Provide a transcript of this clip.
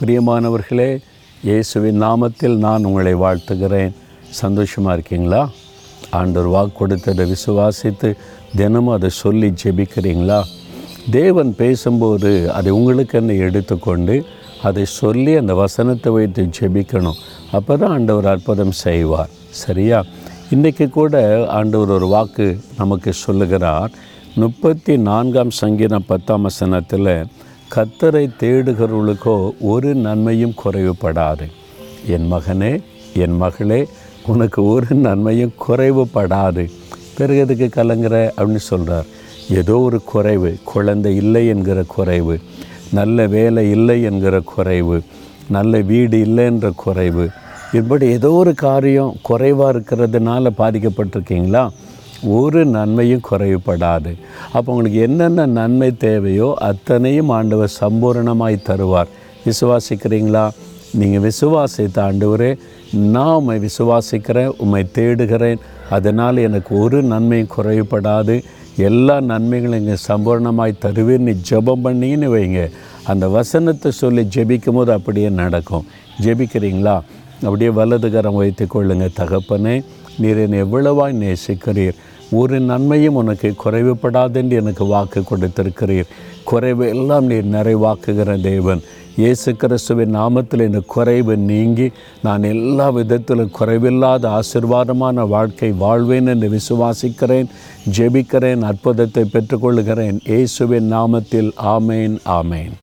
பிரியமானவர்களே இயேசுவின் நாமத்தில் நான் உங்களை வாழ்த்துகிறேன். சந்தோஷமாக இருக்கீங்களா? ஆண்டவர் வாக்கு கொடுத்ததை விசுவாசித்து தினமும் அதை சொல்லி ஜெபிக்கிறீங்களா? தேவன் பேசும்போது அதை உங்களுக்கென்னு எடுத்துக்கொண்டு அதை சொல்லி அந்த வசனத்தை வைத்து ஜெபிக்கணும். அப்போ தான் ஆண்டவர் அற்புதம் செய்வார். சரியா? இன்றைக்கி கூட ஆண்டவர் ஒரு வாக்கு நமக்கு சொல்லுகிறார். முப்பத்தி நான்காம் சங்கீதம் பத்தாம் வசனத்தில் கத்தரை தேடுகிறவர்களுக்கோ ஒரு நன்மையும் குறைவுபடாது. என் மகனே என் மகளே உனக்கு ஒரு நன்மையும் குறைவுபடாது. பிறகு எதுக்கு கலங்குற? அப்படின்னு சொல்கிறார் ஏதோ ஒரு குறைவு குழந்தை இல்லை என்கிற குறைவு நல்ல வேலை இல்லை என்கிற குறைவு நல்ல வீடு இல்லை என்ற குறைவு. இப்படி ஏதோ ஒரு காரியம் குறைவாக இருக்கிறதுனால பாதிக்கப்பட்டிருக்கீங்களா? ஒரு நன்மையும் குறைவுபடாது. அப்போ உங்களுக்கு என்னென்ன நன்மை தேவையோ அத்தனையும் ஆண்டவர் சம்பூரணமாய் தருவார். விசுவாசிக்கிறீங்களா? நீங்கள் விசுவாசித்த ஆண்டவரே நான் உம்மை விசுவாசிக்கிறேன் உம்மை தேடுகிறேன். அதனால் எனக்கு ஒரு நன்மையும் குறைவுபடாது. எல்லா நன்மைகளும் இங்கே சம்பூர்ணமாய் தருவேன்னு ஜெபம் பண்ணின்னு வைங்க. அந்த வசனத்தை சொல்லி ஜெபிக்கும் போது அப்படியே நடக்கும். ஜெபிக்கிறீங்களா? அப்படியே வலதுகரம் வைத்து கொள்ளுங்கள் தகப்பனே. நீர் என்னை எவ்வளவாய் நேசிக்கிறீர். ஒரு நன்மையும் உனக்கு குறைவுபடாதென்று எனக்கு வாக்கு கொடுத்திருக்கிறீர். குறைவு எல்லாம் நீர் நிறைவாக்குகிற தேவன். இயேசு கிறிஸ்துவின் நாமத்தில் எனக்கு குறைவு நீங்கி நான் எல்லா விதத்திலும் குறைவில்லாத ஆசிர்வாதமான வாழ்க்கை வாழ்வேன் என்று விசுவாசிக்கிறேன் ஜெபிக்கிறேன் அற்புதத்தை பெற்றுக்கொள்கிறேன் இயேசுவின் நாமத்தில் ஆமேன் ஆமேன்.